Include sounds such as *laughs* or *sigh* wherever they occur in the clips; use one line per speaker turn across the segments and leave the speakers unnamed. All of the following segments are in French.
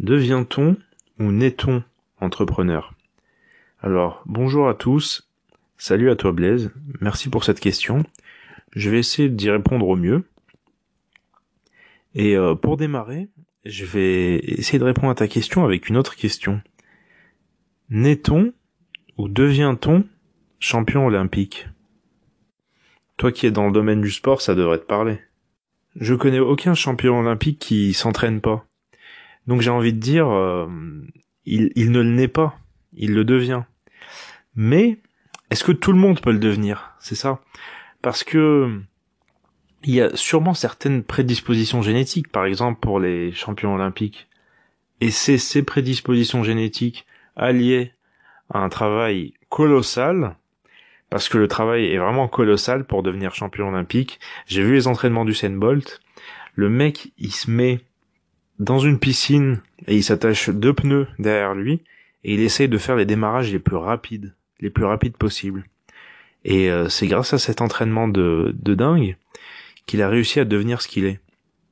Devient-on ou naît-on entrepreneur? Alors, bonjour à tous, salut à toi Blaise, merci pour cette question. Je vais essayer d'y répondre au mieux. Et euh, pour démarrer, je vais essayer de répondre à ta question avec une autre question. Naît-on ou devient-on champion olympique? Toi qui es dans le domaine du sport, ça devrait te parler. Je connais aucun champion olympique qui s'entraîne pas. Donc j'ai envie de dire, euh, il, ne le naît pas, il le devient. Mais est-ce que tout le monde peut le devenir? C'est ça. Parce que il y a sûrement certaines prédispositions génétiques, par exemple pour les champions olympiques. Et c'est ces prédispositions génétiques alliées à un travail colossal, parce que le travail est vraiment colossal pour devenir champion olympique. J'ai vu les entraînements du Bolt. Le mec, il se met dans une piscine et il s'attache deux pneus derrière lui et il essaye de faire les démarrages les plus rapides, les plus rapides possibles. Et euh, c'est grâce à cet entraînement de, de dingue qu'il a réussi à devenir ce qu'il est.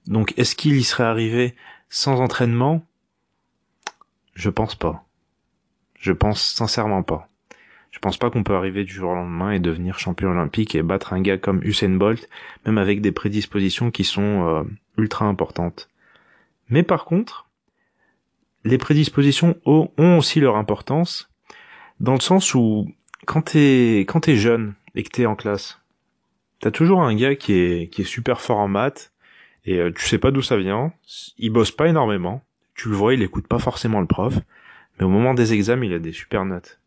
Donc est-ce qu'il y serait arrivé sans entraînement? Je pense pas. Je pense sincèrement pas. Je pense pas qu'on peut arriver du jour au lendemain et devenir champion olympique et battre un gars comme Usain Bolt, même avec des prédispositions qui sont euh, ultra importantes. Mais par contre, les prédispositions ont aussi leur importance, dans le sens où quand t'es quand t'es jeune et que t'es en classe, t'as toujours un gars qui est qui est super fort en maths et euh, tu sais pas d'où ça vient. Il bosse pas énormément. Tu le vois, il écoute pas forcément le prof, mais au moment des examens, il a des super notes.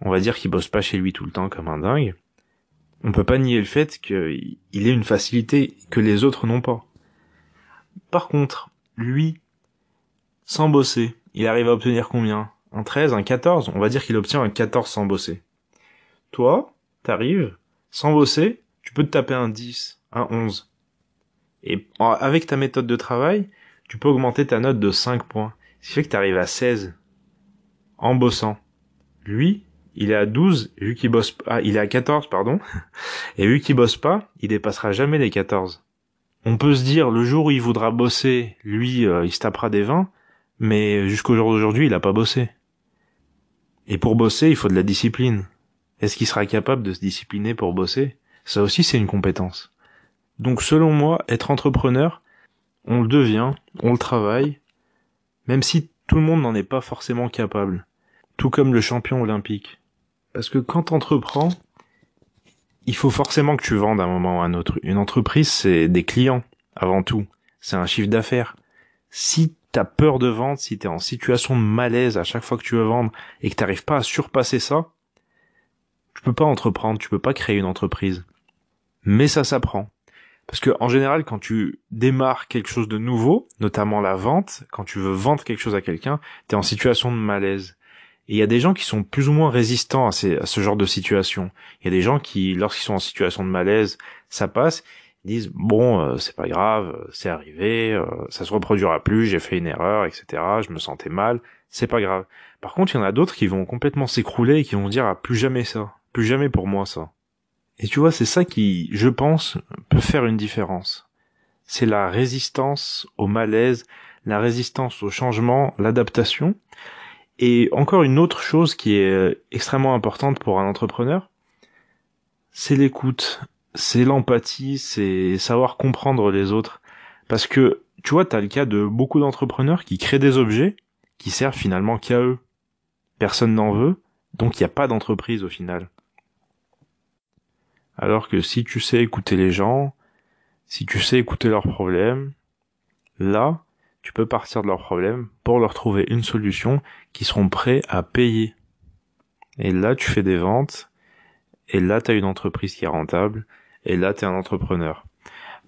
On va dire qu'il bosse pas chez lui tout le temps comme un dingue. On peut pas nier le fait qu'il ait une facilité que les autres n'ont pas. Par contre, lui, sans bosser, il arrive à obtenir combien? Un 13, un 14 On va dire qu'il obtient un 14 sans bosser. Toi, t'arrives, sans bosser, tu peux te taper un 10, un 11. Et avec ta méthode de travail, tu peux augmenter ta note de 5 points. Ce qui fait que t'arrives à 16 en bossant. Lui, il est à 12, vu qu'il bosse ah, il est à 14, pardon. *laughs* Et vu qu'il bosse pas, il dépassera jamais les 14 on peut se dire le jour où il voudra bosser, lui, euh, il se tapera des 20, mais jusqu'au jour d'aujourd'hui, il a pas bossé. Et pour bosser, il faut de la discipline. Est-ce qu'il sera capable de se discipliner pour bosser? Ça aussi, c'est une compétence. Donc selon moi, être entrepreneur, on le devient, on le travaille, même si tout le monde n'en est pas forcément capable. Tout comme le champion olympique. Parce que quand t'entreprends, il faut forcément que tu vendes à un moment ou à un autre. Une entreprise, c'est des clients, avant tout. C'est un chiffre d'affaires. Si t'as peur de vendre, si t'es en situation de malaise à chaque fois que tu veux vendre et que t'arrives pas à surpasser ça, tu peux pas entreprendre, tu peux pas créer une entreprise. Mais ça s'apprend. Parce que en général, quand tu démarres quelque chose de nouveau, notamment la vente, quand tu veux vendre quelque chose à quelqu'un, t'es en situation de malaise. Et il y a des gens qui sont plus ou moins résistants à, ce genre de situation. Il y a des gens qui, lorsqu'ils sont en situation de malaise, ça passe, ils disent bon, euh, c'est pas grave, c'est arrivé, euh, ça se reproduira plus, j'ai fait une erreur, etc. Je me sentais mal, c'est pas grave. Par contre, il y en a d'autres qui vont complètement s'écrouler et qui vont dire ah, plus jamais ça, plus jamais pour moi ça. Et tu vois, c'est ça qui, je pense, peut faire une différence. C'est la résistance au malaise, la résistance au changement, l'adaptation. Et encore une autre chose qui est euh, extrêmement importante pour un entrepreneur, c'est l'écoute, c'est l'empathie, c'est savoir comprendre les autres. Parce que, tu vois, t'as le cas de beaucoup d'entrepreneurs qui créent des objets qui servent finalement qu'à eux. Personne n'en veut, donc il n'y a pas d'entreprise au final. Alors que si tu sais écouter les gens, si tu sais écouter leurs problèmes, là, tu peux partir de leurs problèmes pour leur trouver une solution qui seront prêts à payer. Et là, tu fais des ventes, et là, tu as une entreprise qui est rentable, et là, tu es un entrepreneur.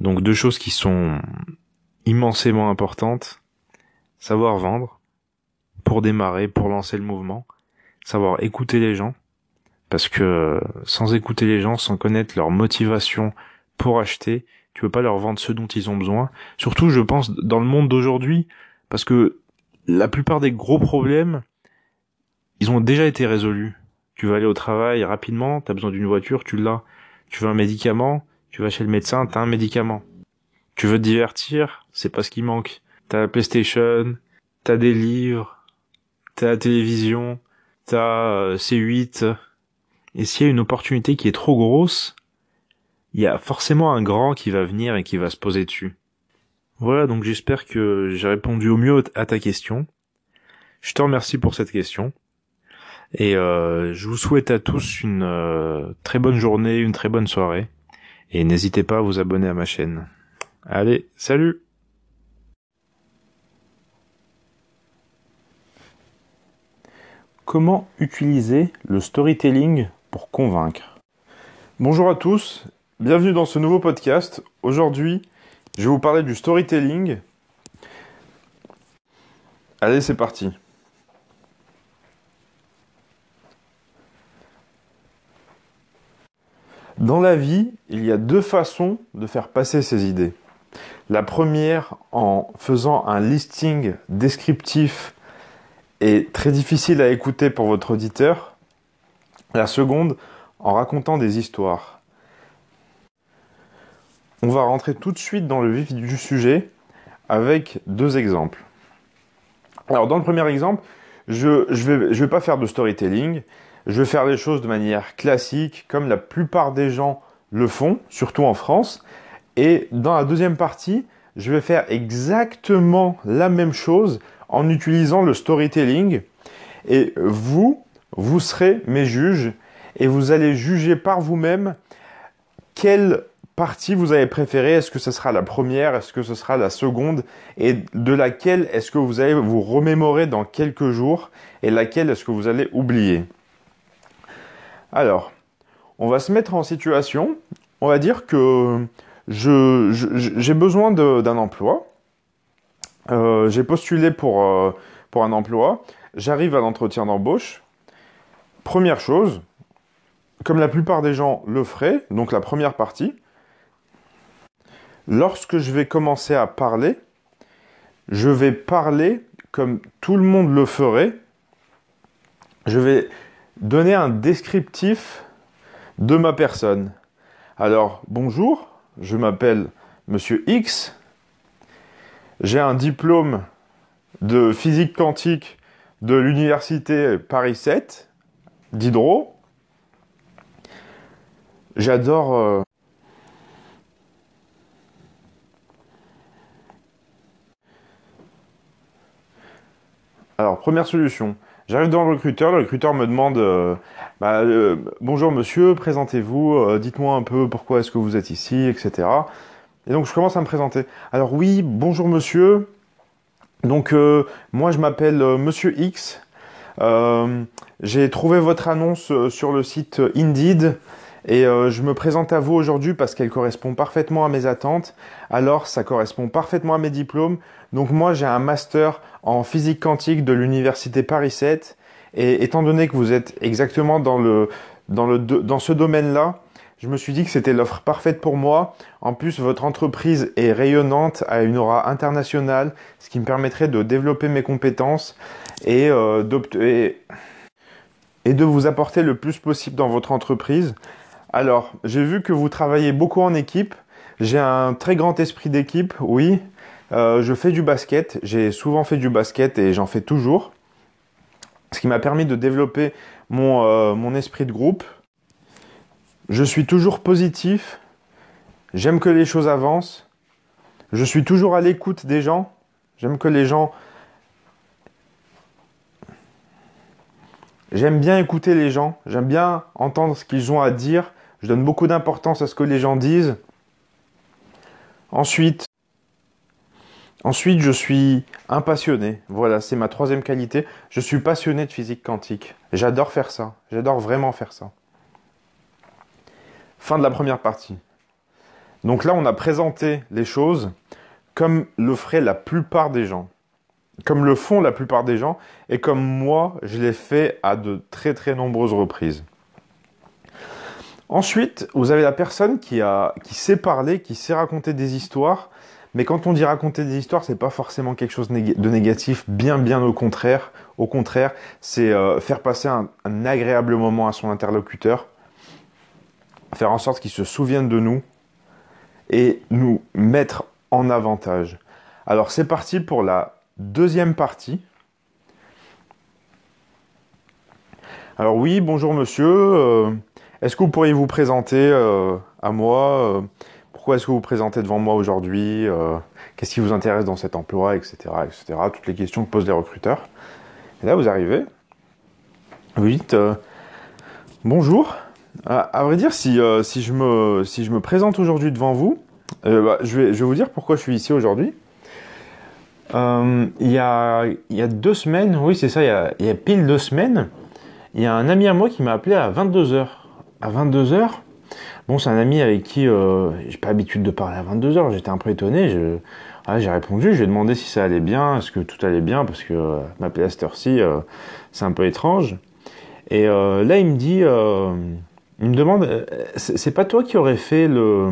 Donc deux choses qui sont immensément importantes. Savoir vendre, pour démarrer, pour lancer le mouvement. Savoir écouter les gens, parce que sans écouter les gens, sans connaître leur motivation pour acheter, tu peux pas leur vendre ce dont ils ont besoin. Surtout, je pense, dans le monde d'aujourd'hui, parce que la plupart des gros problèmes, ils ont déjà été résolus. Tu vas aller au travail rapidement, tu as besoin d'une voiture, tu l'as. Tu veux un médicament, tu vas chez le médecin, t'as un médicament. Tu veux te divertir, c'est pas ce qui manque. T'as la PlayStation, t'as des livres, t'as la télévision, t'as euh, C8, et s'il y a une opportunité qui est trop grosse, il y a forcément un grand qui va venir et qui va se poser dessus. Voilà, donc j'espère que j'ai répondu au mieux à ta question. Je te remercie pour cette question. Et euh, je vous souhaite à tous une euh, très bonne journée, une très bonne soirée. Et n'hésitez pas à vous abonner à ma chaîne. Allez, salut Comment utiliser le storytelling pour convaincre? Bonjour à tous, bienvenue dans ce nouveau podcast. Aujourd'hui, je vais vous parler du storytelling. Allez, c'est parti. Dans la vie, il y a deux façons de faire passer ses idées. La première en faisant un listing descriptif et très difficile à écouter pour votre auditeur. La seconde en racontant des histoires. On va rentrer tout de suite dans le vif du sujet avec deux exemples. Alors dans le premier exemple, je ne vais, vais pas faire de storytelling, je vais faire les choses de manière classique, comme la plupart des gens le font, surtout en France. Et dans la deuxième partie, je vais faire exactement la même chose en utilisant le storytelling. Et vous, vous serez mes juges et vous allez juger par vous-même quelle partie vous avez préférée? Est-ce que ce sera la première? Est-ce que ce sera la seconde? Et de laquelle est-ce que vous allez vous remémorer dans quelques jours? Et laquelle est-ce que vous allez oublier? Alors, on va se mettre en situation, on va dire que j'ai besoin d'un emploi, euh, j'ai postulé pour, euh, pour un emploi, j'arrive à l'entretien d'embauche. Première chose, comme la plupart des gens le feraient, donc la première partie, lorsque je vais commencer à parler, je vais parler comme tout le monde le ferait. Je vais donner un descriptif de ma personne. Alors, bonjour, je m'appelle Monsieur X. J'ai un diplôme de physique quantique de l'université Paris 7, Diderot. J'adore... Euh, Alors, première solution, J'arrive dans le recruteur, le recruteur me demande euh, bah, euh, bonjour monsieur, présentez-vous, euh, dites-moi un peu pourquoi est-ce que vous êtes ici, etc. Et donc je commence à me présenter. Alors oui, bonjour monsieur. Donc moi je m'appelle Monsieur X. J'ai trouvé votre annonce sur le site Indeed. Et je me présente à vous aujourd'hui parce qu'elle correspond parfaitement à mes attentes. Alors, ça correspond parfaitement à mes diplômes. Donc moi, j'ai un master en physique quantique de l'université Paris 7. Et étant donné que vous êtes exactement dans, le, dans, le, dans ce domaine-là, je me suis dit que c'était l'offre parfaite pour moi. En plus, votre entreprise est rayonnante, a une aura internationale, ce qui me permettrait de développer mes compétences et, euh, et de vous apporter le plus possible dans votre entreprise. Alors, j'ai vu que vous travaillez beaucoup en équipe. J'ai un très grand esprit d'équipe, oui. Euh, je fais du basket, j'ai souvent fait du basket et j'en fais toujours. Ce qui m'a permis de développer mon, euh, mon esprit de groupe. Je suis toujours positif, j'aime que les choses avancent, je suis toujours à l'écoute des gens, j'aime que les gens... J'aime bien écouter les gens, j'aime bien entendre ce qu'ils ont à dire, je donne beaucoup d'importance à ce que les gens disent. Ensuite, Ensuite, je suis un passionné. Voilà, c'est ma troisième qualité. Je suis passionné de physique quantique. J'adore faire ça. J'adore vraiment faire ça. Fin de la première partie. Donc là, on a présenté les choses comme le feraient la plupart des gens. Comme le font la plupart des gens. Et comme moi, je l'ai fait à de très très nombreuses reprises. Ensuite, vous avez la personne qui, qui sait parler, qui sait raconter des histoires, mais quand on dit raconter des histoires, c'est pas forcément quelque chose de négatif, bien bien au contraire. Au contraire, c'est euh, faire passer un, agréable moment à son interlocuteur, faire en sorte qu'il se souvienne de nous et nous mettre en avantage. Alors c'est parti pour la deuxième partie. Alors oui, bonjour monsieur. Euh, est-ce que vous pourriez vous présenter euh, à moi Pourquoi est-ce que vous vous présentez devant moi aujourd'hui Qu'est-ce qui vous intéresse dans cet emploi, etc., etc. Toutes les questions que posent les recruteurs. Et là, vous arrivez. Vous dites bonjour. À, vrai dire, si, si, je me, présente aujourd'hui devant vous, bah, je, vais, vous dire pourquoi je suis ici aujourd'hui. il, y a, deux semaines, oui c'est ça, il y, a, y a pile deux semaines, il y a un ami à moi qui m'a appelé à 22h. À 22h, bon, c'est un ami avec qui euh, j'ai pas l'habitude de parler à 22h. J'étais un peu étonné. Je, j'ai répondu, je lui ai demandé si ça allait bien, est-ce que tout allait bien, parce que euh, m'appeler à cette heure-ci, c'est un peu étrange. Et euh, là, il me dit, il me demande, c'est pas toi qui aurais fait le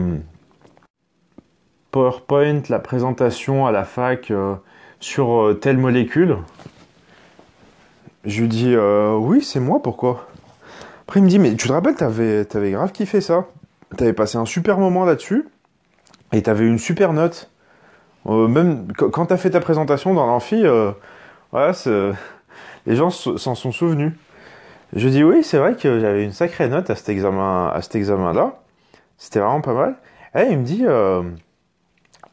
PowerPoint, la présentation à la fac sur telle molécule? Je lui dis oui, c'est moi, pourquoi? Après il me dit mais tu te rappelles, t'avais avais grave kiffé ça? T'avais passé un super moment là-dessus et t'avais une super note. Euh, même quand t'as fait ta présentation dans l'amphi, euh, les gens s'en sont souvenus. Je dis oui, c'est vrai que j'avais une sacrée note à cet examen, à cet examen-là. C'était vraiment pas mal. Et il me dit, euh,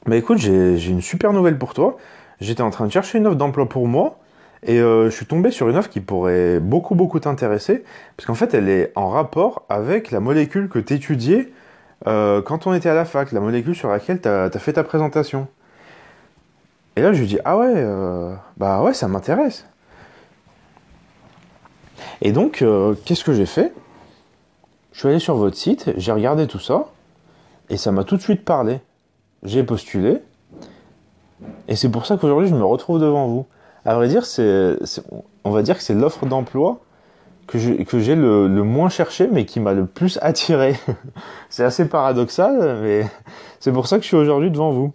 bah écoute, j'ai une super nouvelle pour toi. J'étais en train de chercher une offre d'emploi pour moi. Et euh, je suis tombé sur une offre qui pourrait beaucoup, beaucoup t'intéresser, parce qu'en fait, elle est en rapport avec la molécule que tu étudiais euh, quand on était à la fac, la molécule sur laquelle tu as, fait ta présentation. Et là, je lui dis, ah ouais, euh, bah ouais, ça m'intéresse. Et donc, euh, qu'est-ce que j'ai fait? Je suis allé sur votre site, j'ai regardé tout ça, et ça m'a tout de suite parlé. J'ai postulé, et c'est pour ça qu'aujourd'hui, je me retrouve devant vous à vrai dire, c'est, on va dire que c'est l'offre d'emploi que j'ai le, moins cherché, mais qui m'a le plus *laughs* attiré. c'est assez paradoxal, mais c'est pour ça que je suis aujourd'hui devant vous.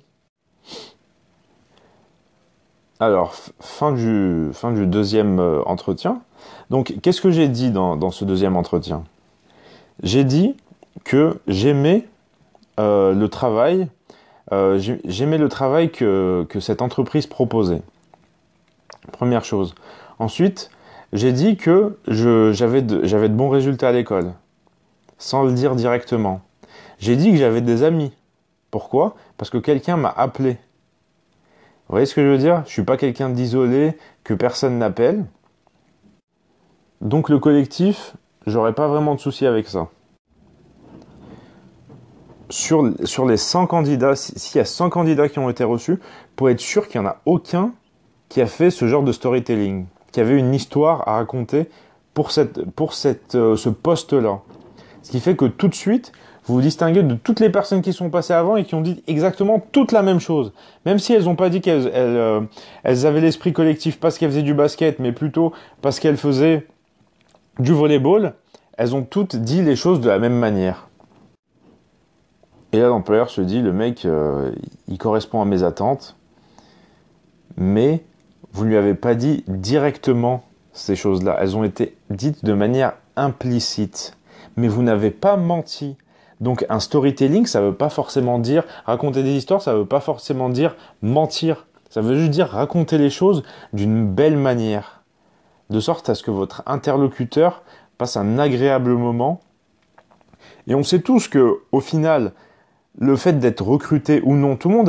Alors, fin du, fin du deuxième euh, entretien. Donc, qu'est-ce que j'ai dit dans, dans, ce deuxième entretien? J'ai dit que j'aimais euh, le travail, euh, j'aimais le travail que, que cette entreprise proposait. Première chose. Ensuite, j'ai dit que j'avais de, bons résultats à l'école, sans le dire directement. J'ai dit que j'avais des amis. Pourquoi? Parce que quelqu'un m'a appelé. Vous voyez ce que je veux dire? Je suis pas quelqu'un d'isolé que personne n'appelle. Donc le collectif, j'aurais pas vraiment de souci avec ça. Sur, sur les 100 candidats, s'il y a 100 candidats qui ont été reçus, pour être sûr qu'il n'y en a aucun qui a fait ce genre de storytelling, qui avait une histoire à raconter pour, cette, pour cette, euh, ce poste-là. Ce qui fait que tout de suite, vous vous distinguez de toutes les personnes qui sont passées avant et qui ont dit exactement toute la même chose. Même si elles n'ont pas dit qu'elles elles, euh, elles avaient l'esprit collectif parce qu'elles faisaient du basket, mais plutôt parce qu'elles faisaient du volleyball, elles ont toutes dit les choses de la même manière. Et là, l'employeur se dit, le mec, euh, il correspond à mes attentes, mais vous ne lui avez pas dit directement ces choses-là. Elles ont été dites de manière implicite. Mais vous n'avez pas menti. Donc un storytelling, ça ne veut pas forcément dire raconter des histoires, ça ne veut pas forcément dire mentir. Ça veut juste dire raconter les choses d'une belle manière. De sorte à ce que votre interlocuteur passe un agréable moment. Et on sait tous que, au final, le fait d'être recruté ou non, tout le monde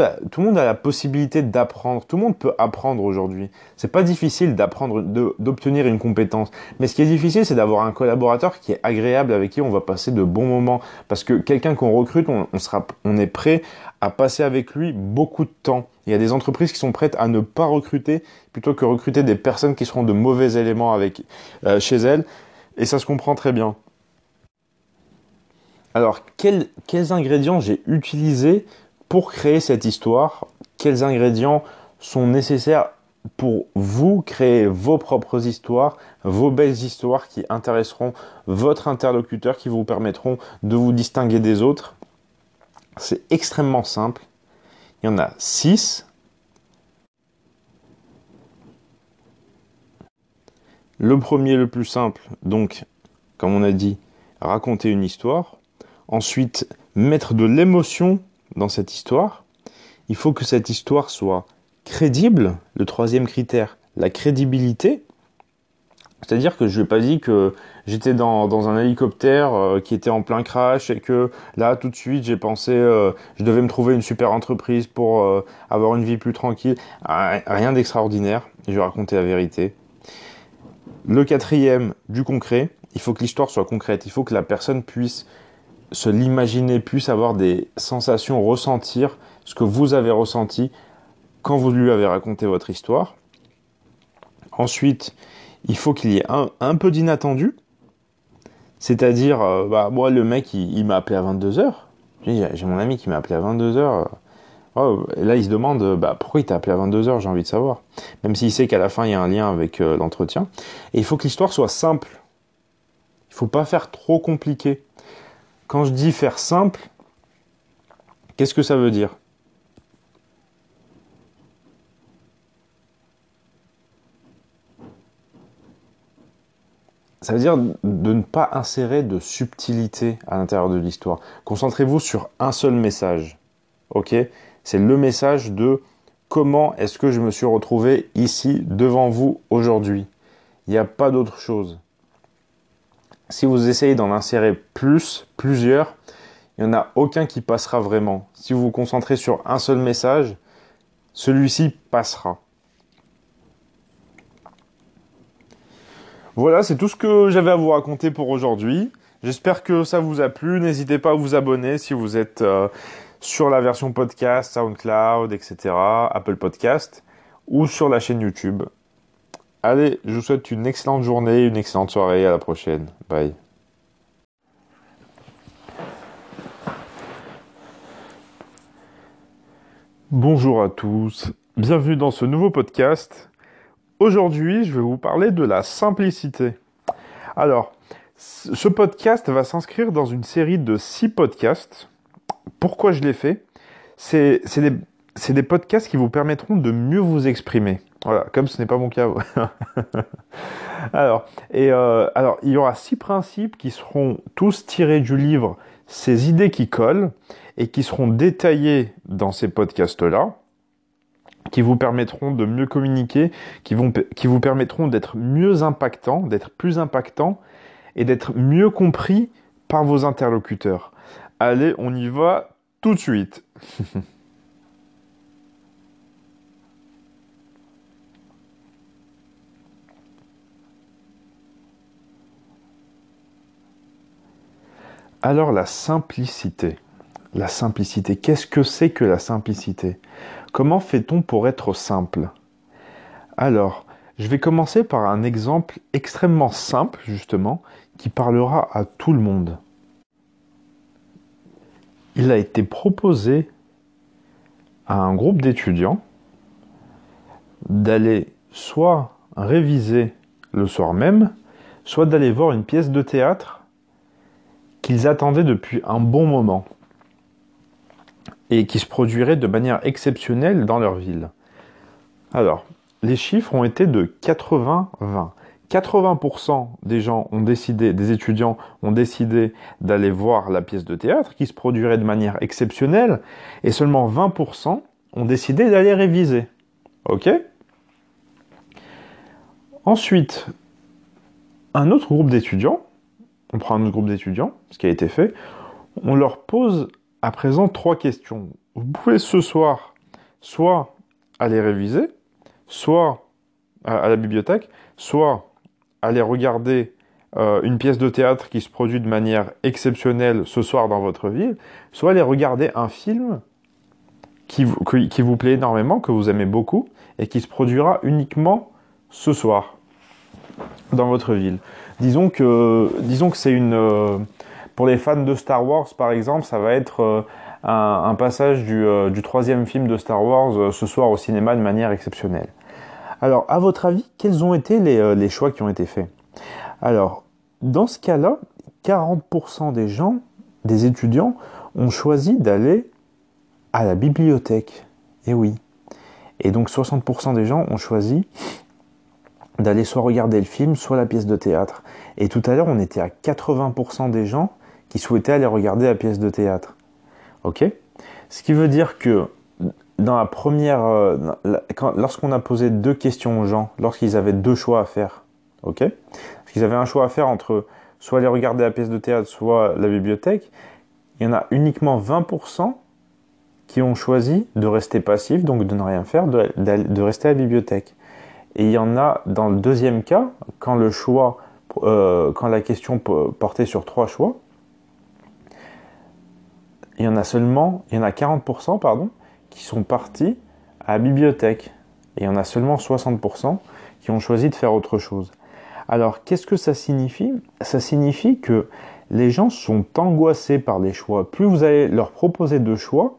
a, la possibilité d'apprendre. Tout le monde peut apprendre aujourd'hui. C'est pas difficile d'apprendre, d'obtenir une compétence. Mais ce qui est difficile, c'est d'avoir un collaborateur qui est agréable, avec qui on va passer de bons moments. Parce que quelqu'un qu'on recrute, on, sera, on est prêt à passer avec lui beaucoup de temps. Il y a des entreprises qui sont prêtes à ne pas recruter plutôt que recruter des personnes qui seront de mauvais éléments avec, euh, chez elles. Et ça se comprend très bien. Alors, quels, ingrédients j'ai utilisés pour créer cette histoire? Quels ingrédients sont nécessaires pour vous créer vos propres histoires, vos belles histoires qui intéresseront votre interlocuteur, qui vous permettront de vous distinguer des autres? C'est extrêmement simple. Il y en a six. Le premier, le plus simple, donc, comme on a dit, raconter une histoire. Ensuite, mettre de l'émotion dans cette histoire. Il faut que cette histoire soit crédible, le troisième critère, la crédibilité, c'est-à-dire que je lui ai pas dit que j'étais dans, un hélicoptère euh, qui était en plein crash et que là tout de suite j'ai pensé euh, je devais me trouver une super entreprise pour euh, avoir une vie plus tranquille. Rien d'extraordinaire, je vais raconter la vérité. Le quatrième, du concret, il faut que l'histoire soit concrète, il faut que la personne puisse se l'imaginer, puisse avoir des sensations, ressentir ce que vous avez ressenti quand vous lui avez raconté votre histoire. Ensuite, il faut qu'il y ait un, peu d'inattendu. C'est-à-dire, euh, bah, moi, le mec, il, m'a appelé à 22h. J'ai mon ami qui m'a appelé à 22h. Oh, là, il se demande bah, pourquoi il t'a appelé à 22h, j'ai envie de savoir. Même s'il sait qu'à la fin, il y a un lien avec euh, l'entretien. Et il faut que l'histoire soit simple. Il faut pas faire trop compliqué. Quand je dis faire simple, qu'est-ce que ça veut dire? Ça veut dire de ne pas insérer de subtilité à l'intérieur de l'histoire. Concentrez-vous sur un seul message. Ok? C'est le message de comment est-ce que je me suis retrouvé ici devant vous aujourd'hui. Il n'y a pas d'autre chose. Si vous essayez d'en insérer plus, plusieurs, il n'y en a aucun qui passera vraiment. Si vous vous concentrez sur un seul message, celui-ci passera. Voilà, c'est tout ce que j'avais à vous raconter pour aujourd'hui. J'espère que ça vous a plu. N'hésitez pas à vous abonner si vous êtes euh, sur la version podcast, SoundCloud, etc., Apple Podcast, ou sur la chaîne YouTube. Allez, je vous souhaite une excellente journée, une excellente soirée. À la prochaine. Bye. Bonjour à tous. Bienvenue dans ce nouveau podcast Aujourd'hui, je vais vous parler de la simplicité. Alors, ce podcast va s'inscrire dans une série de six podcasts. Pourquoi je l'ai fait? C'est des, des podcasts qui vous permettront de mieux vous exprimer. Voilà, comme ce n'est pas mon cas. *laughs* alors, et euh, alors, il y aura six principes qui seront tous tirés du livre Ces idées qui collent et qui seront détaillés dans ces podcasts-là qui vous permettront de mieux communiquer, qui, vont, qui vous permettront d'être mieux impactant, d'être plus impactant et d'être mieux compris par vos interlocuteurs. Allez, on y va tout de suite. *laughs* Alors la simplicité. La simplicité, qu'est-ce que c'est que la simplicité? Comment fait-on pour être simple? Alors, je vais commencer par un exemple extrêmement simple, justement, qui parlera à tout le monde. Il a été proposé à un groupe d'étudiants d'aller soit réviser le soir même, soit d'aller voir une pièce de théâtre qu'ils attendaient depuis un bon moment et qui se produirait de manière exceptionnelle dans leur ville. Alors, les chiffres ont été de 80-20. 80% des gens ont décidé, des étudiants ont décidé d'aller voir la pièce de théâtre qui se produirait de manière exceptionnelle et seulement 20% ont décidé d'aller réviser. Ok? Ensuite, un autre groupe d'étudiants, on prend un autre groupe d'étudiants, ce qui a été fait, on leur pose à présent trois questions. Vous pouvez ce soir soit aller réviser, soit à, la bibliothèque, soit aller regarder euh, une pièce de théâtre qui se produit de manière exceptionnelle ce soir dans votre ville, soit aller regarder un film qui vous, qui vous plaît énormément, que vous aimez beaucoup, et qui se produira uniquement ce soir dans votre ville. Disons que, disons que c'est une, euh, pour les fans de Star Wars, par exemple, ça va être euh, un, passage euh, du, troisième film de Star Wars ce soir au cinéma de manière exceptionnelle. Alors, à votre avis, quels ont été les, choix qui ont été faits? Alors, dans ce cas-là, 40% des gens, des étudiants, ont choisi d'aller à la bibliothèque. Et eh oui. Et donc 60% des gens ont choisi d'aller soit regarder le film, soit la pièce de théâtre. Et tout à l'heure, on était à 80% des gens qui souhaitaient aller regarder la pièce de théâtre. Ok? Ce qui veut dire que dans la première, euh, lorsqu'on a posé deux questions aux gens, lorsqu'ils avaient deux choix à faire, ok? Parce qu'ils avaient un choix à faire entre soit aller regarder la pièce de théâtre, soit la bibliothèque. Il y en a uniquement 20% qui ont choisi de rester passifs, donc de ne rien faire, de, rester à la bibliothèque. Et il y en a dans le deuxième cas, quand le choix, euh, quand la question portait sur trois choix, il y en a seulement, il y en a 40%, pardon, qui sont partis à la bibliothèque. Et il y en a seulement 60% qui ont choisi de faire autre chose. Alors, qu'est-ce que ça signifie? Ça signifie que les gens sont angoissés par les choix. Plus vous allez leur proposer de choix,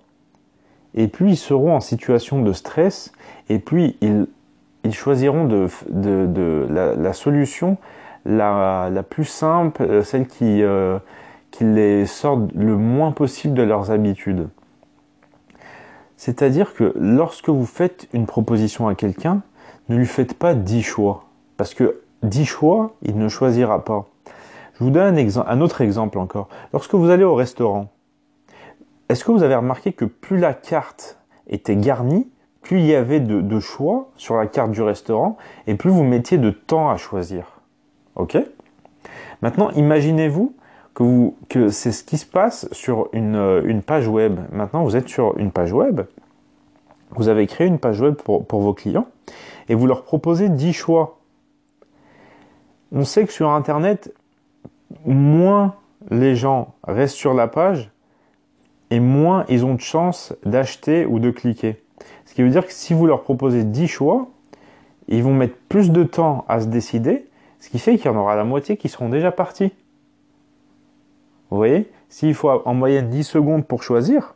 et plus ils seront en situation de stress, et plus ils, choisiront de, la, solution la, plus simple, euh, celle qui, euh, qui les sortent le moins possible de leurs habitudes. C'est-à-dire que lorsque vous faites une proposition à quelqu'un, ne lui faites pas dix choix. Parce que dix choix, il ne choisira pas. Je vous donne un autre exemple encore. Lorsque vous allez au restaurant, est-ce que vous avez remarqué que plus la carte était garnie, plus il y avait de, choix sur la carte du restaurant, et plus vous mettiez de temps à choisir. Ok? Maintenant, imaginez-vous que, c'est ce qui se passe sur une, euh, une, page web. Maintenant, vous êtes sur une page web, vous avez créé une page web pour, pour vos clients, et vous leur proposez 10 choix. On sait que sur Internet, moins les gens restent sur la page, et moins ils ont de chances d'acheter ou de cliquer. Ce qui veut dire que si vous leur proposez 10 choix, ils vont mettre plus de temps à se décider, ce qui fait qu'il y en aura la moitié qui seront déjà partis. Vous voyez? S'il faut en moyenne 10 secondes pour choisir,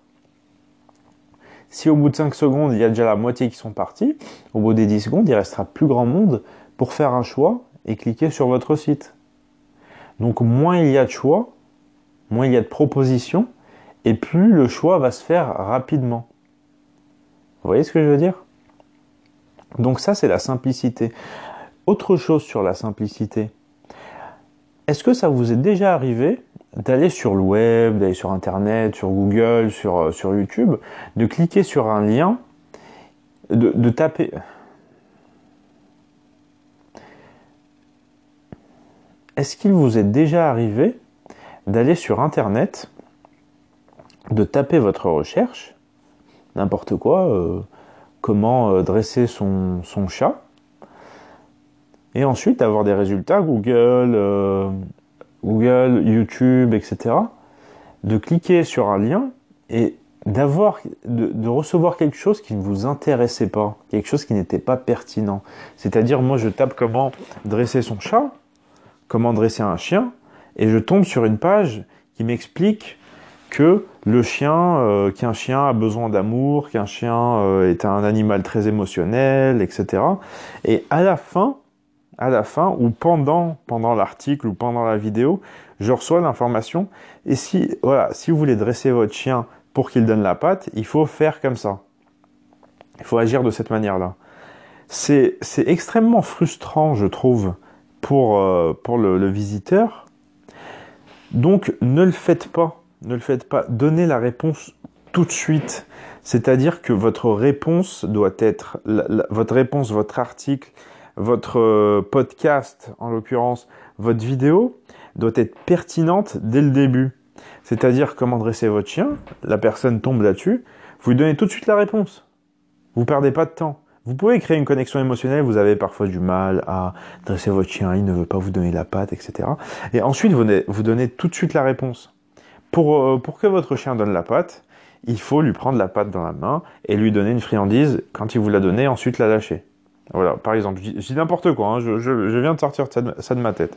si au bout de 5 secondes, il y a déjà la moitié qui sont partis, au bout des 10 secondes, il restera plus grand monde pour faire un choix et cliquer sur votre site. Donc moins il y a de choix, moins il y a de propositions, et plus le choix va se faire rapidement. Vous voyez ce que je veux dire? Donc ça, c'est la simplicité. Autre chose sur la simplicité. Est-ce que ça vous est déjà arrivé d'aller sur le web, d'aller sur Internet, sur Google, sur, euh, YouTube, de cliquer sur un lien, de taper... Est-ce qu'il vous est déjà arrivé d'aller sur Internet, de taper votre recherche, n'importe quoi, euh, comment euh, dresser son, son, chat, et ensuite avoir des résultats Google, Google, YouTube, etc., de cliquer sur un lien et d'avoir, de, recevoir quelque chose qui ne vous intéressait pas, quelque chose qui n'était pas pertinent. C'est-à-dire, moi, je tape comment dresser son chat, comment dresser un chien, et je tombe sur une page qui m'explique que le chien, euh, qu'un chien a besoin d'amour, qu'un chien euh, est un animal très émotionnel, etc. Et à la fin, à la fin ou pendant, pendant l'article ou pendant la vidéo, je reçois l'information. Et si, voilà, si vous voulez dresser votre chien pour qu'il donne la patte, il faut faire comme ça. Il faut agir de cette manière-là. C'est, extrêmement frustrant, je trouve, pour, euh, pour le visiteur. Donc, ne le faites pas. Ne le faites pas. Donnez la réponse tout de suite. C'est-à-dire que votre réponse doit être, votre réponse, votre article, votre euh, podcast, en l'occurrence votre vidéo, doit être pertinente dès le début. C'est-à-dire comment dresser votre chien, la personne tombe là-dessus, vous lui donnez tout de suite la réponse. Vous perdez pas de temps. Vous pouvez créer une connexion émotionnelle, vous avez parfois du mal à dresser votre chien, il ne veut pas vous donner la patte, etc. Et ensuite, vous, vous donnez tout de suite la réponse. Pour, euh, pour que votre chien donne la patte, il faut lui prendre la patte dans la main et lui donner une friandise. Quand il vous l'a donnée, ensuite la lâcher. Voilà, par exemple, je dis n'importe quoi, hein, je, viens de sortir ça de, ma tête.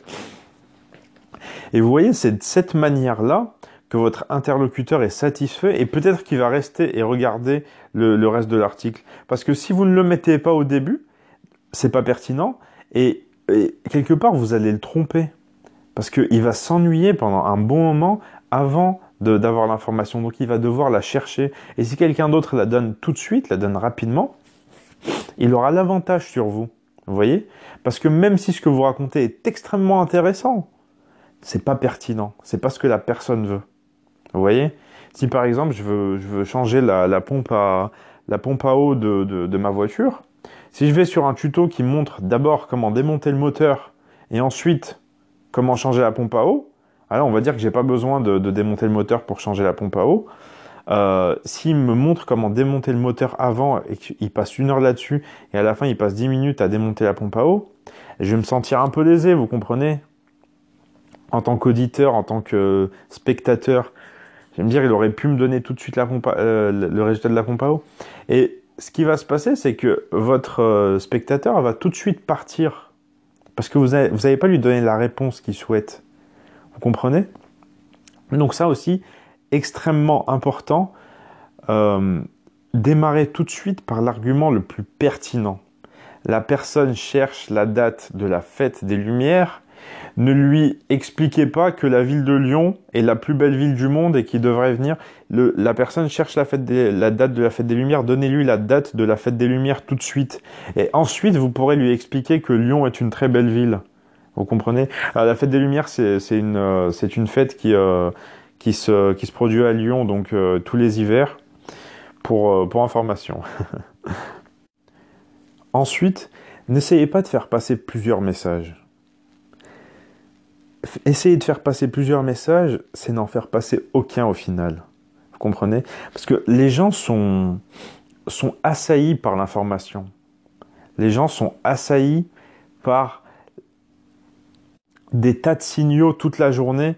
Et vous voyez, c'est de cette manière-là que votre interlocuteur est satisfait et peut-être qu'il va rester et regarder le, reste de l'article. Parce que si vous ne le mettez pas au début, c'est pas pertinent et, quelque part vous allez le tromper. Parce qu'il va s'ennuyer pendant un bon moment avant d'avoir l'information. Donc il va devoir la chercher. Et si quelqu'un d'autre la donne tout de suite, la donne rapidement, il aura l'avantage sur vous. Vous voyez? Parce que même si ce que vous racontez est extrêmement intéressant, c'est pas pertinent. C'est pas ce que la personne veut. Vous voyez? Si par exemple je veux, je veux changer la, pompe à la pompe à eau de, de, ma voiture, si je vais sur un tuto qui montre d'abord comment démonter le moteur et ensuite comment changer la pompe à eau, alors on va dire que j'ai pas besoin de, démonter le moteur pour changer la pompe à eau. Euh, S'il me montre comment démonter le moteur avant et qu'il passe une heure là-dessus et à la fin il passe 10 minutes à démonter la pompe à eau, je vais me sentir un peu lésé, vous comprenez? En tant qu'auditeur, en tant que spectateur, je vais me dire il aurait pu me donner tout de suite euh, le résultat de la pompe à eau. Et ce qui va se passer, c'est que votre euh, spectateur va tout de suite partir parce que vous n'avez pas lui donné la réponse qu'il souhaite. Vous comprenez? Donc ça aussi, extrêmement important, euh, démarrer tout de suite par l'argument le plus pertinent. La personne cherche la date de la fête des Lumières. Ne lui expliquez pas que la ville de Lyon est la plus belle ville du monde et qu'il devrait venir. la personne cherche la, date de la fête des Lumières. Donnez-lui la date de la fête des Lumières tout de suite. Et ensuite, vous pourrez lui expliquer que Lyon est une très belle ville. Vous comprenez La fête des Lumières, c'est une, euh, une fête qui, euh, qui se, produit à Lyon donc euh, tous les hivers pour, euh, information. *laughs* Ensuite, n'essayez pas de faire passer plusieurs messages. Essayez de faire passer plusieurs messages, c'est n'en faire passer aucun au final. Vous comprenez? Parce que les gens sont, sont assaillis par l'information. Les gens sont assaillis par des tas de signaux toute la journée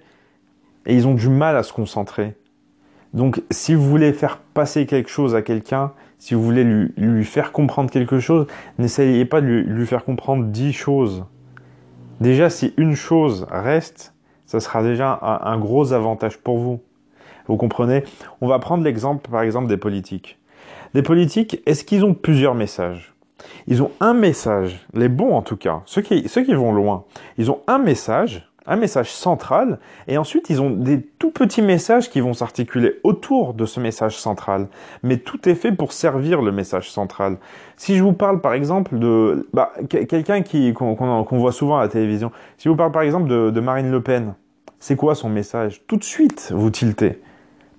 et ils ont du mal à se concentrer. Donc si vous voulez faire passer quelque chose à quelqu'un, si vous voulez lui, faire comprendre quelque chose, n'essayez pas de lui, faire comprendre dix choses. Déjà, si une chose reste, ça sera déjà un, un gros avantage pour vous. Vous comprenez? On va prendre l'exemple, par exemple, des politiques. Les politiques, est-ce qu'ils ont plusieurs messages? Ils ont un message, les bons en tout cas, ceux qui, ceux qui vont loin. Ils ont un message un message central, et ensuite ils ont des tout petits messages qui vont s'articuler autour de ce message central. Mais tout est fait pour servir le message central. Si je vous parle par exemple de bah, quelqu'un qui qu'on voit souvent à la télévision, si je vous parle par exemple de, de Marine Le Pen, c'est quoi son message? Tout de suite vous tiltez,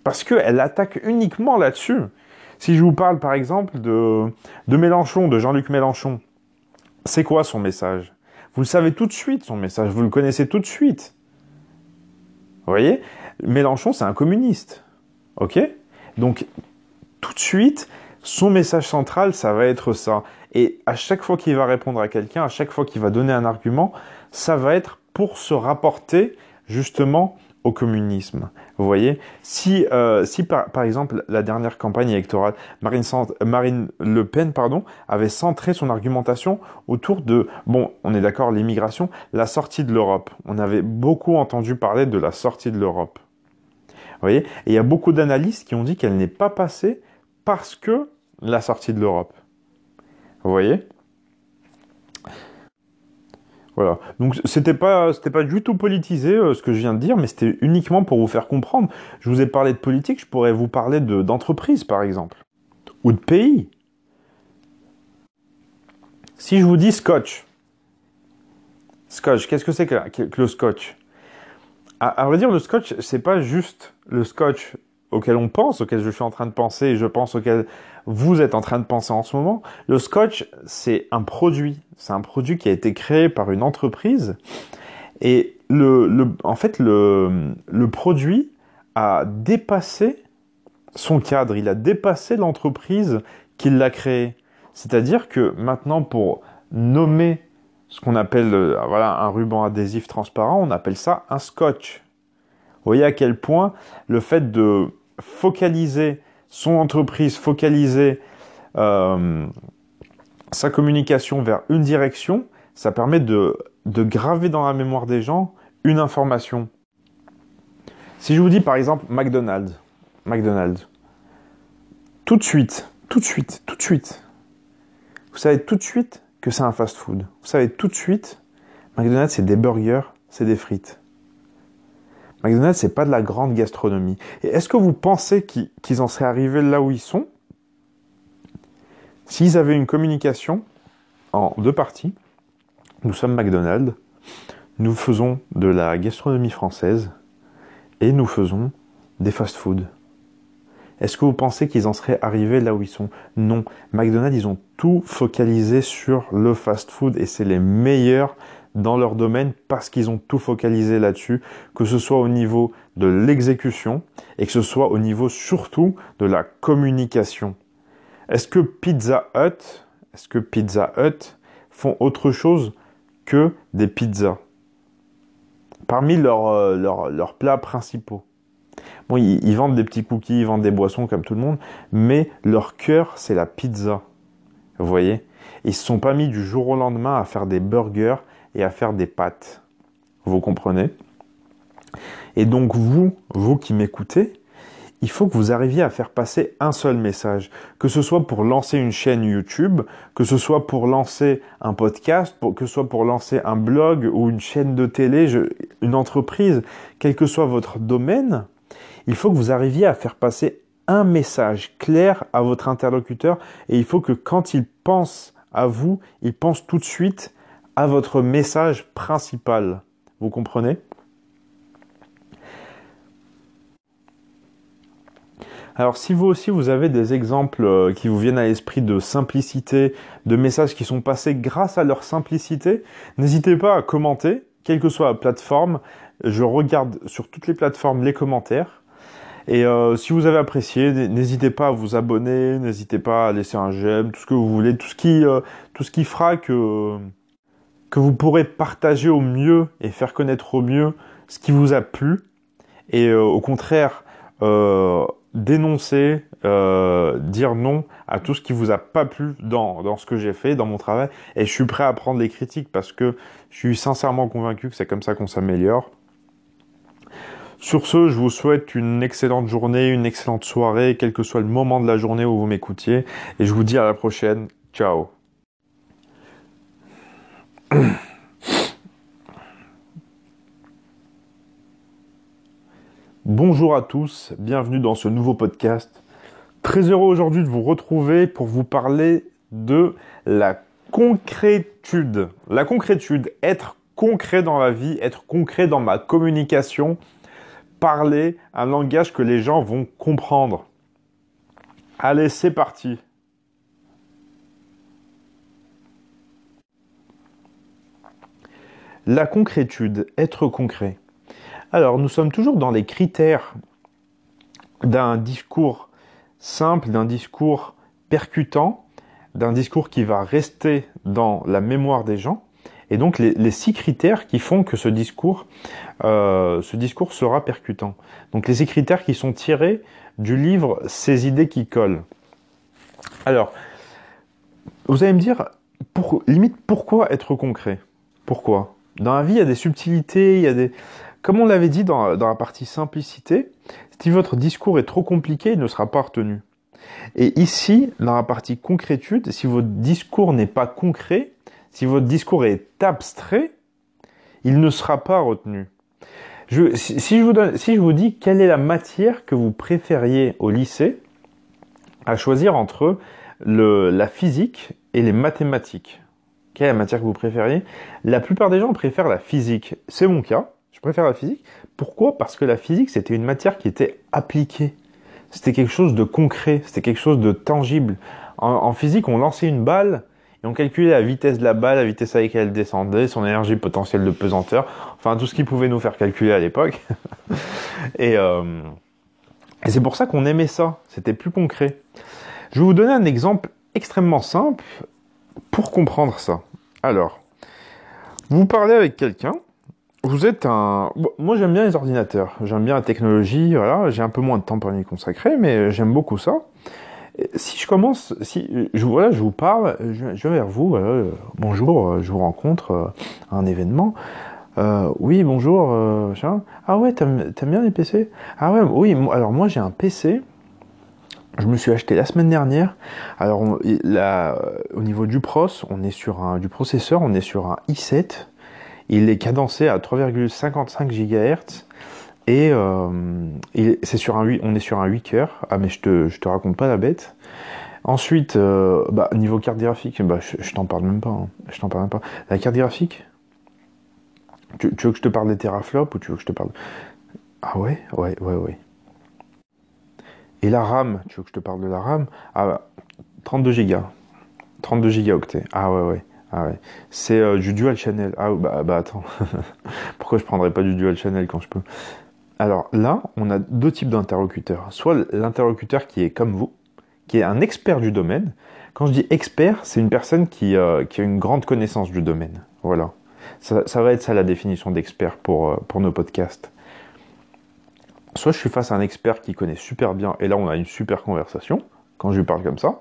parce qu'elle attaque uniquement là-dessus. Si je vous parle par exemple de, Mélenchon, de Jean-Luc Mélenchon, c'est quoi son message? Vous le savez tout de suite, son message. Vous le connaissez tout de suite. Vous voyez? Mélenchon, c'est un communiste. OK? Donc, tout de suite, son message central, ça va être ça. Et à chaque fois qu'il va répondre à quelqu'un, à chaque fois qu'il va donner un argument, ça va être pour se rapporter justement au communisme. Vous voyez Si, euh, si par, par, exemple la dernière campagne électorale, Marine, Marine Le Pen pardon, avait centré son argumentation autour de, bon, on est d'accord, l'immigration, la sortie de l'Europe. On avait beaucoup entendu parler de la sortie de l'Europe. Vous voyez Et il y a beaucoup d'analystes qui ont dit qu'elle n'est pas passée parce que la sortie de l'Europe. Vous voyez voilà. Donc c'était pas pas du tout politisé euh, ce que je viens de dire, mais c'était uniquement pour vous faire comprendre. Je vous ai parlé de politique, je pourrais vous parler de d'entreprise par exemple ou de pays. Si je vous dis scotch, scotch, qu'est-ce que c'est que, le scotch? À, à vrai dire, le scotch, c'est pas juste le scotch auquel on pense, auquel je suis en train de penser et je pense auquel vous êtes en train de penser en ce moment. Le scotch, c'est un produit. C'est un produit qui a été créé par une entreprise. Et le, le en fait, le, le produit a dépassé son cadre. Il a dépassé l'entreprise qui l'a créé. C'est-à-dire que maintenant, pour nommer ce qu'on appelle euh, voilà, un ruban adhésif transparent, on appelle ça un scotch. Vous voyez à quel point le fait de focaliser son entreprise, focaliser euh, sa communication vers une direction, ça permet de, de graver dans la mémoire des gens une information. Si je vous dis par exemple McDonald's, McDonald's, tout de suite, tout de suite, tout de suite, vous savez tout de suite que c'est un fast-food. Vous savez tout de suite, McDonald's c'est des burgers, c'est des frites. McDonald's, c'est pas de la grande gastronomie. Et est-ce que vous pensez qu'ils en seraient arrivés là où ils sont? S'ils avaient une communication en deux parties Nous sommes McDonald's, nous faisons de la gastronomie française et nous faisons des fast-foods. Est-ce que vous pensez qu'ils en seraient arrivés là où ils sont? Non. McDonald's, ils ont tout focalisé sur le fast-food et c'est les meilleurs dans leur domaine parce qu'ils ont tout focalisé là-dessus, que ce soit au niveau de l'exécution et que ce soit au niveau surtout de la communication. Est-ce que Pizza Hut, est-ce que Pizza Hut font autre chose que des pizzas? Parmi leurs, euh, leurs, plats principaux Bon, ils, vendent des petits cookies, ils vendent des boissons comme tout le monde, mais leur cœur, c'est la pizza. Vous voyez? Ils se sont pas mis du jour au lendemain à faire des burgers et à faire des pâtes. Vous comprenez? Et donc vous, vous qui m'écoutez, il faut que vous arriviez à faire passer un seul message, que ce soit pour lancer une chaîne YouTube, que ce soit pour lancer un podcast, que ce soit pour lancer un blog ou une chaîne de télé, une entreprise, quel que soit votre domaine, il faut que vous arriviez à faire passer un message clair à votre interlocuteur et il faut que quand il pense à vous, il pense tout de suite à votre message principal. Vous comprenez? Alors si vous aussi vous avez des exemples euh, qui vous viennent à l'esprit de simplicité, de messages qui sont passés grâce à leur simplicité, n'hésitez pas à commenter, quelle que soit la plateforme. Je regarde sur toutes les plateformes les commentaires. Et euh, si vous avez apprécié, n'hésitez pas à vous abonner, n'hésitez pas à laisser un j'aime, tout ce que vous voulez, tout ce qui, euh, tout ce qui fera que que vous pourrez partager au mieux et faire connaître au mieux ce qui vous a plu et euh, au contraire euh, dénoncer, euh, dire non à tout ce qui vous a pas plu dans, dans ce que j'ai fait, dans mon travail. Et je suis prêt à prendre les critiques parce que je suis sincèrement convaincu que c'est comme ça qu'on s'améliore. Sur ce, je vous souhaite une excellente journée, une excellente soirée, quel que soit le moment de la journée où vous m'écoutiez. Et je vous dis à la prochaine. Ciao *clears throat* Bonjour à tous, bienvenue dans ce nouveau podcast. Très heureux aujourd'hui de vous retrouver pour vous parler de la concrétude. La concrétude, être concret dans la vie, être concret dans ma communication, parler un langage que les gens vont comprendre. Allez, c'est parti. La concrétude, être concret. Alors, nous sommes toujours dans les critères d'un discours simple, d'un discours percutant, d'un discours qui va rester dans la mémoire des gens. Et donc les, six critères qui font que ce discours, euh, ce discours sera percutant. Donc les six critères qui sont tirés du livre Ces idées qui collent. Alors, vous allez me dire, limite, pourquoi être concret? Pourquoi? Dans la vie, il y a des subtilités, il y a des... Comme on l'avait dit dans, la partie simplicité, si votre discours est trop compliqué, il ne sera pas retenu. Et ici, dans la partie concrétude, si votre discours n'est pas concret, si votre discours est abstrait, il ne sera pas retenu. Si, je vous dis quelle est la matière que vous préfériez au lycée, à choisir entre la physique et les mathématiques. Quelle est la matière que vous préfériez La plupart des gens préfèrent la physique. C'est mon cas. Je préfère la physique. Pourquoi? Parce que la physique, c'était une matière qui était appliquée. C'était quelque chose de concret. C'était quelque chose de tangible. En, physique, on lançait une balle et on calculait la vitesse de la balle, la vitesse avec laquelle elle descendait, son énergie potentielle de pesanteur. Enfin, tout ce qui pouvait nous faire calculer à l'époque. *laughs* euh, et c'est pour ça qu'on aimait ça. C'était plus concret. Je vais vous donner un exemple extrêmement simple pour comprendre ça, alors, vous parlez avec quelqu'un, vous êtes un... moi j'aime bien les ordinateurs, j'aime bien la technologie, voilà, j'ai un peu moins de temps pour y consacrer, mais j'aime beaucoup ça. si je commence, si je, voilà, je vous parle, je, viens vers vous, bonjour, je vous rencontre euh, un événement. Euh, oui, bonjour. Euh, ah ouais, t'aimes bien les PC Ah ouais, oui. Alors moi j'ai un PC je me suis acheté la semaine dernière. Alors au niveau du pros, on est sur un du processeur, on est sur un i7. Il est cadencé à 3,55 GHz et, euh, c'est sur un 8, on est sur un 8 cœurs. Ah mais je te je te raconte pas la bête. Ensuite, euh, bah, niveau carte graphique, bah, je, t'en parle même pas. Hein. Je t'en parle même pas. La carte graphique? Tu, tu, veux que je te parle des teraflops ou tu veux que je te parle? Ah ouais, ouais, ouais, ouais. Et la RAM, tu veux que je te parle de la RAM? Ah, 32 Go. 32 gigaoctets. Ah ouais, ouais. Ah ouais. C'est euh, du dual channel. Ah bah, bah attends. *laughs* Pourquoi je prendrais pas du dual channel quand je peux? Alors là, on a deux types d'interlocuteurs. Soit l'interlocuteur qui est comme vous, qui est un expert du domaine. Quand je dis expert, c'est une personne qui, euh, a une grande connaissance du domaine. Voilà. Ça, va être ça la définition d'expert pour, euh, pour nos podcasts. Soit je suis face à un expert qui connaît super bien, et là on a une super conversation, quand je lui parle comme ça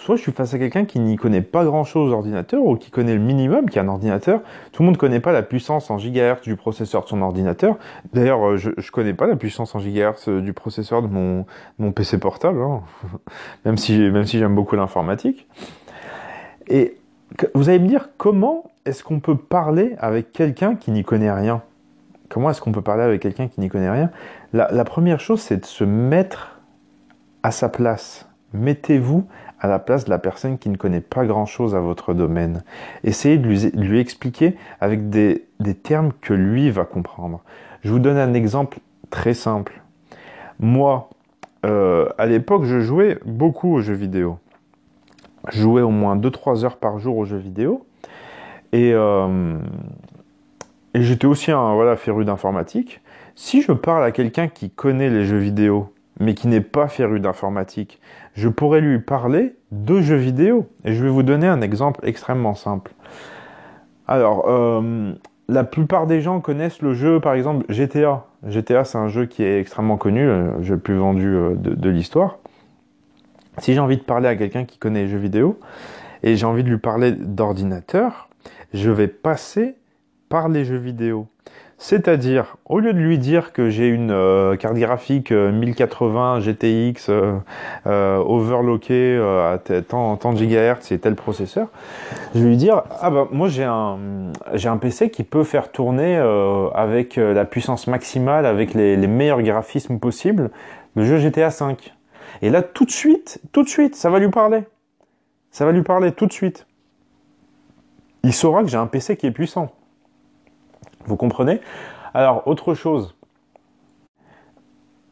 soit je suis face à quelqu'un qui n'y connaît pas grand-chose aux ordinateurs ou qui connaît le minimum, qui a un ordinateur. Tout le monde ne connaît pas la puissance en gigahertz du processeur de son ordinateur. D'ailleurs, euh, je ne connais pas la puissance en gigahertz euh, du processeur de mon, mon PC portable, hein. *laughs* même si, même si j'aime beaucoup l'informatique. Et vous allez me dire, comment est-ce qu'on peut parler avec quelqu'un qui n'y connaît rien? Comment est-ce qu'on peut parler avec quelqu'un qui n'y connaît rien? La, première chose, c'est de se mettre à sa place. Mettez-vous à la place de la personne qui ne connaît pas grand-chose à votre domaine. Essayez de lui, expliquer avec des, termes que lui va comprendre. Je vous donne un exemple très simple. Moi, euh, à l'époque, je jouais beaucoup aux jeux vidéo. Je jouais au moins 2-3 heures par jour aux jeux vidéo. Et, euh, j'étais aussi un voilà, féru d'informatique. Si je parle à quelqu'un qui connaît les jeux vidéo, mais qui n'est pas féru d'informatique, je pourrais lui parler de jeux vidéo. Et je vais vous donner un exemple extrêmement simple. Alors, euh, la plupart des gens connaissent le jeu, par exemple, GTA. GTA, c'est un jeu qui est extrêmement connu, le jeu le plus vendu euh, de l'histoire. Si j'ai envie de parler à quelqu'un qui connaît les jeux vidéo, et j'ai envie de lui parler d'ordinateur, je vais passer par les jeux vidéo. C'est-à-dire, au lieu de lui dire que j'ai une euh, carte graphique 1080 euh, GTX euh, overlockée à tant, tant gigahertz et tel processeur, je vais lui dire ah bah moi j'ai un j'ai un PC qui peut faire tourner avec la puissance maximale, avec les, les meilleurs graphismes possibles, le jeu GTA 5. Et là tout de suite, tout de suite, ça va lui parler. Ça va lui parler tout de suite. Il saura que j'ai un PC qui est puissant. Vous comprenez? Alors, autre chose.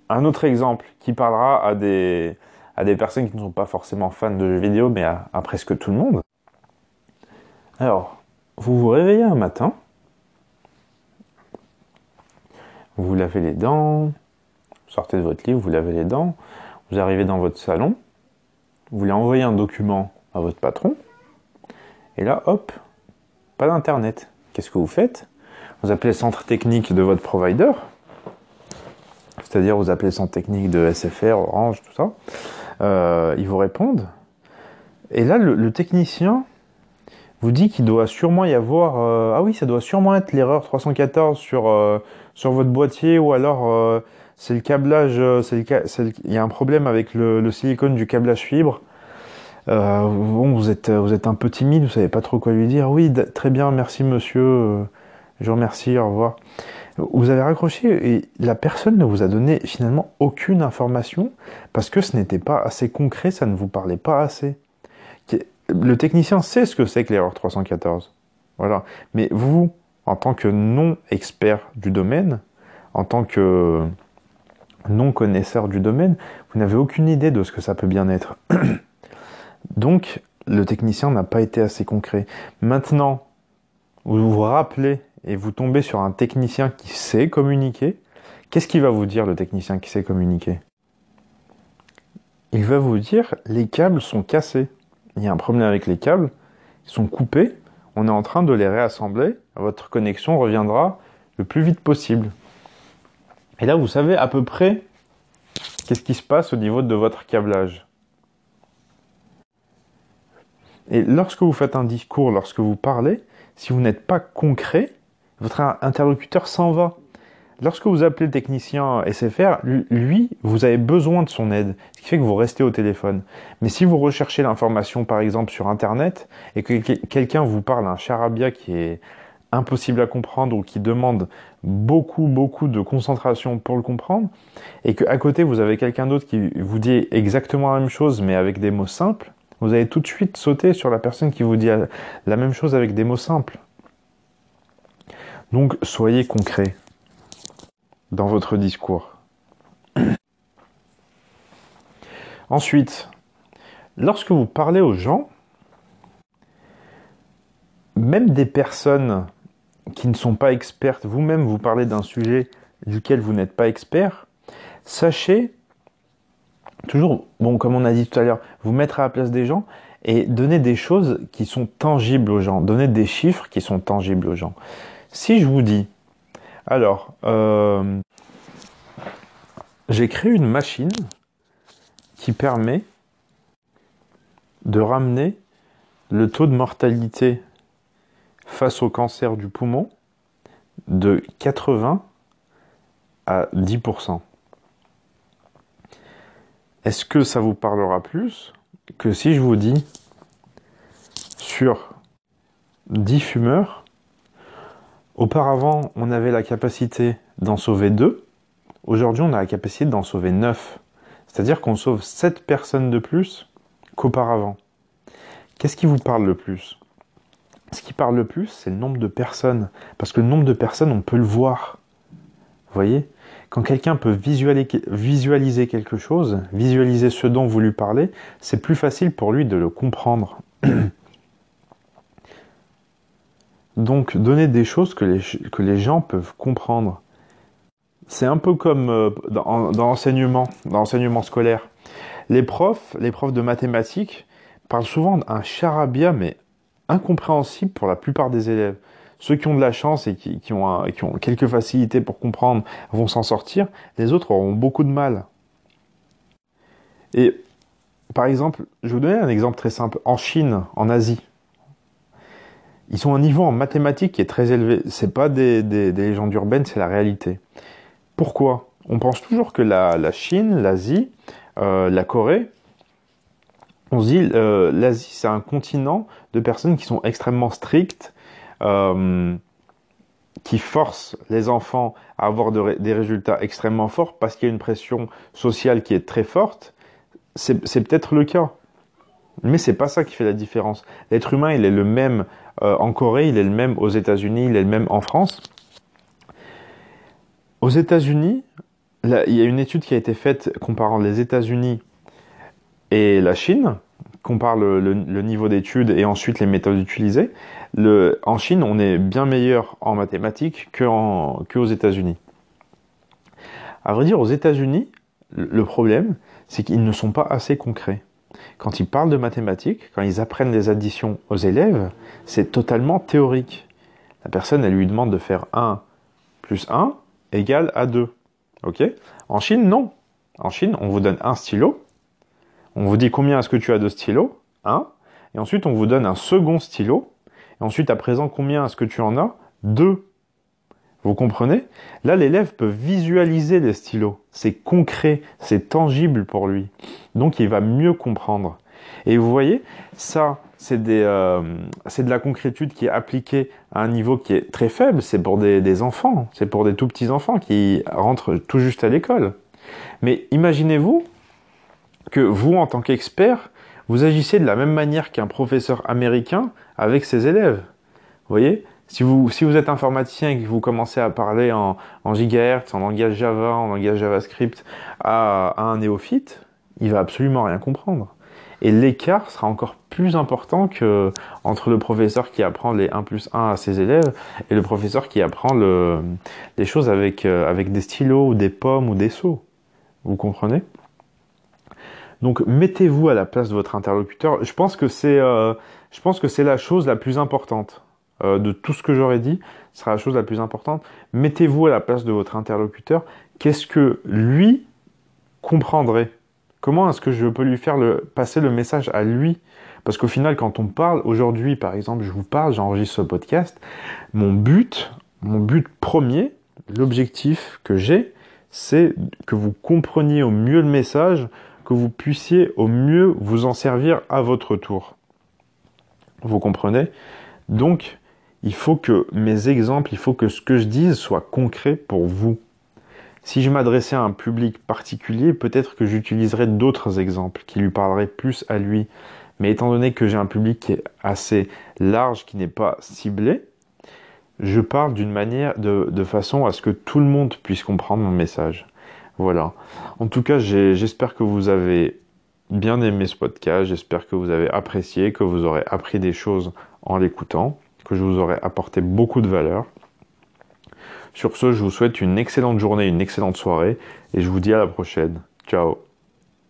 Un autre exemple qui parlera à des, personnes qui ne sont pas forcément fans de jeux vidéo, mais à, presque tout le monde. Alors, vous vous réveillez un matin, vous lavez les dents, vous sortez de votre lit, vous lavez les dents, vous arrivez dans votre salon, vous voulez envoyer un document à votre patron, et là, hop, pas d'internet. Qu'est-ce que vous faites? Vous appelez le centre technique de votre provider, c'est-à-dire vous appelez le centre technique de SFR, Orange, tout ça, euh, ils vous répondent. Et là, le, technicien vous dit qu'il doit sûrement y avoir... Euh, ah oui, ça doit sûrement être l'erreur 314 sur, euh, sur votre boîtier, ou alors c'est le câblage, il y a un problème avec le, le silicone du câblage fibre. bon, vous êtes, vous êtes un peu timide, vous savez pas trop quoi lui dire. Oui, très bien, merci monsieur. Je vous remercie, au revoir. Vous avez raccroché et la personne ne vous a donné finalement aucune information parce que ce n'était pas assez concret, ça ne vous parlait pas assez. Le technicien sait ce que c'est que l'erreur 314. Voilà. Mais vous, en tant que non-expert du domaine, en tant que non-connaisseur du domaine, vous n'avez aucune idée de ce que ça peut bien être. *coughs* Donc, le technicien n'a pas été assez concret. Maintenant, vous vous rappelez et vous tombez sur un technicien qui sait communiquer, qu'est-ce qu'il va vous dire le technicien qui sait communiquer? Il va vous dire les câbles sont cassés. Il y a un problème avec les câbles, ils sont coupés, on est en train de les réassembler, votre connexion reviendra le plus vite possible. Et là, vous savez à peu près qu'est-ce qui se passe au niveau de votre câblage. Et lorsque vous faites un discours, lorsque vous parlez, si vous n'êtes pas concret, votre interlocuteur s'en va. Lorsque vous appelez le technicien SFR, lui, vous avez besoin de son aide, ce qui fait que vous restez au téléphone. Mais si vous recherchez l'information, par exemple, sur Internet, et que quelqu'un vous parle un charabia qui est impossible à comprendre ou qui demande beaucoup, beaucoup de concentration pour le comprendre, et qu'à côté, vous avez quelqu'un d'autre qui vous dit exactement la même chose, mais avec des mots simples, vous allez tout de suite sauter sur la personne qui vous dit la même chose avec des mots simples. Donc soyez concret dans votre discours. *clears throat* Ensuite, lorsque vous parlez aux gens, même des personnes qui ne sont pas expertes, vous-même vous parlez d'un sujet duquel vous n'êtes pas expert, sachez toujours, bon, comme on a dit tout à l'heure, vous mettre à la place des gens et donner des choses qui sont tangibles aux gens, donner des chiffres qui sont tangibles aux gens. Si je vous dis, alors, euh, j'ai créé une machine qui permet de ramener le taux de mortalité face au cancer du poumon de 80 à 10%. Est-ce que ça vous parlera plus que si je vous dis sur 10 fumeurs, auparavant on avait la capacité d'en sauver 2, aujourd'hui on a la capacité d'en sauver 9. C'est-à-dire qu'on sauve 7 personnes de plus qu'auparavant. Qu'est-ce qui vous parle le plus? Ce qui parle le plus, c'est le nombre de personnes. Parce que le nombre de personnes, on peut le voir. Vous voyez? Quand quelqu'un peut visualiser quelque chose, visualiser ce dont vous lui parlez, c'est plus facile pour lui de le comprendre. *clears throat* Donc, donner des choses que les, gens peuvent comprendre. C'est un peu comme euh, dans, l'enseignement, scolaire. Les profs, les profs de mathématiques parlent souvent d'un charabia, mais incompréhensible pour la plupart des élèves. Ceux qui ont de la chance et qui, ont, qui ont quelques facilités pour comprendre vont s'en sortir. Les autres auront beaucoup de mal. Et par exemple, je vous donner un exemple très simple. En Chine, en Asie, ils ont un niveau en mathématiques qui est très élevé. C'est pas des, légendes urbaines, c'est la réalité. Pourquoi? On pense toujours que la, Chine, l'Asie, euh, la Corée, on se dit euh, l'Asie c'est un continent de personnes qui sont extrêmement strictes, euh, qui force les enfants à avoir des résultats extrêmement forts parce qu'il y a une pression sociale qui est très forte, c'est peut-être le cas. Mais c'est pas ça qui fait la différence. L'être humain, il est le même euh, en Corée, il est le même aux États-Unis, il est le même en France. Aux États-Unis, il y a une étude qui a été faite comparant les États-Unis et la Chine, compare le, niveau d'études et ensuite les méthodes utilisées en Chine, on est bien meilleur en mathématiques qu'aux États-Unis. À vrai dire, aux États-Unis, le problème, c'est qu'ils ne sont pas assez concrets. Quand ils parlent de mathématiques, quand ils apprennent des additions aux élèves, c'est totalement théorique. La personne, elle lui demande de faire 1 plus 1 égale à 2. Ok? En Chine, non. En Chine, on vous donne un stylo. On vous dit combien est-ce que tu as de stylos 1. Et ensuite, on vous donne un second stylo et ensuite, à présent, combien est-ce que tu en as? Deux. Vous comprenez? Là, l'élève peut visualiser les stylos. C'est concret, c'est tangible pour lui. Donc, il va mieux comprendre. Et vous voyez, ça, c'est euh, de la concrétude qui est appliquée à un niveau qui est très faible. C'est pour des, des enfants, c'est pour des tout petits enfants qui rentrent tout juste à l'école. Mais imaginez-vous que vous, en tant qu'expert, vous agissez de la même manière qu'un professeur américain avec ses élèves. Vous voyez? Si vous, si vous êtes informaticien et que vous commencez à parler en, en gigahertz, en langage Java, en langage JavaScript à, un néophyte, il va absolument rien comprendre. Et l'écart sera encore plus important que entre le professeur qui apprend les 1 plus 1 à ses élèves et le professeur qui apprend le, les choses avec, euh, avec des stylos ou des pommes ou des seaux. Vous comprenez? Donc mettez-vous à la place de votre interlocuteur. Je pense que c'est, euh, je pense que c'est la chose la plus importante euh, de tout ce que j'aurais dit. Ce sera la chose la plus importante. Mettez-vous à la place de votre interlocuteur. Qu'est-ce que lui comprendrait? Comment est-ce que je peux lui faire passer le message à lui? Parce qu'au final, quand on parle, aujourd'hui par exemple, je vous parle, j'enregistre ce podcast, mon but, mon but premier, l'objectif que j'ai, c'est que vous compreniez au mieux le message, que vous puissiez au mieux vous en servir à votre tour. Vous comprenez? Donc, il faut que mes exemples, il faut que ce que je dise soit concret pour vous. Si je m'adressais à un public particulier, peut-être que j'utiliserais d'autres exemples qui lui parleraient plus à lui. Mais étant donné que j'ai un public qui est assez large, qui n'est pas ciblé, je parle d'une manière, de, de façon à ce que tout le monde puisse comprendre mon message. Voilà. En tout cas, j'espère que vous avez bien aimé ce podcast. J'espère que vous avez apprécié, que vous aurez appris des choses en l'écoutant, que je vous aurai apporté beaucoup de valeur. Sur ce, je vous souhaite une excellente journée, une excellente soirée et je vous dis à la prochaine. Ciao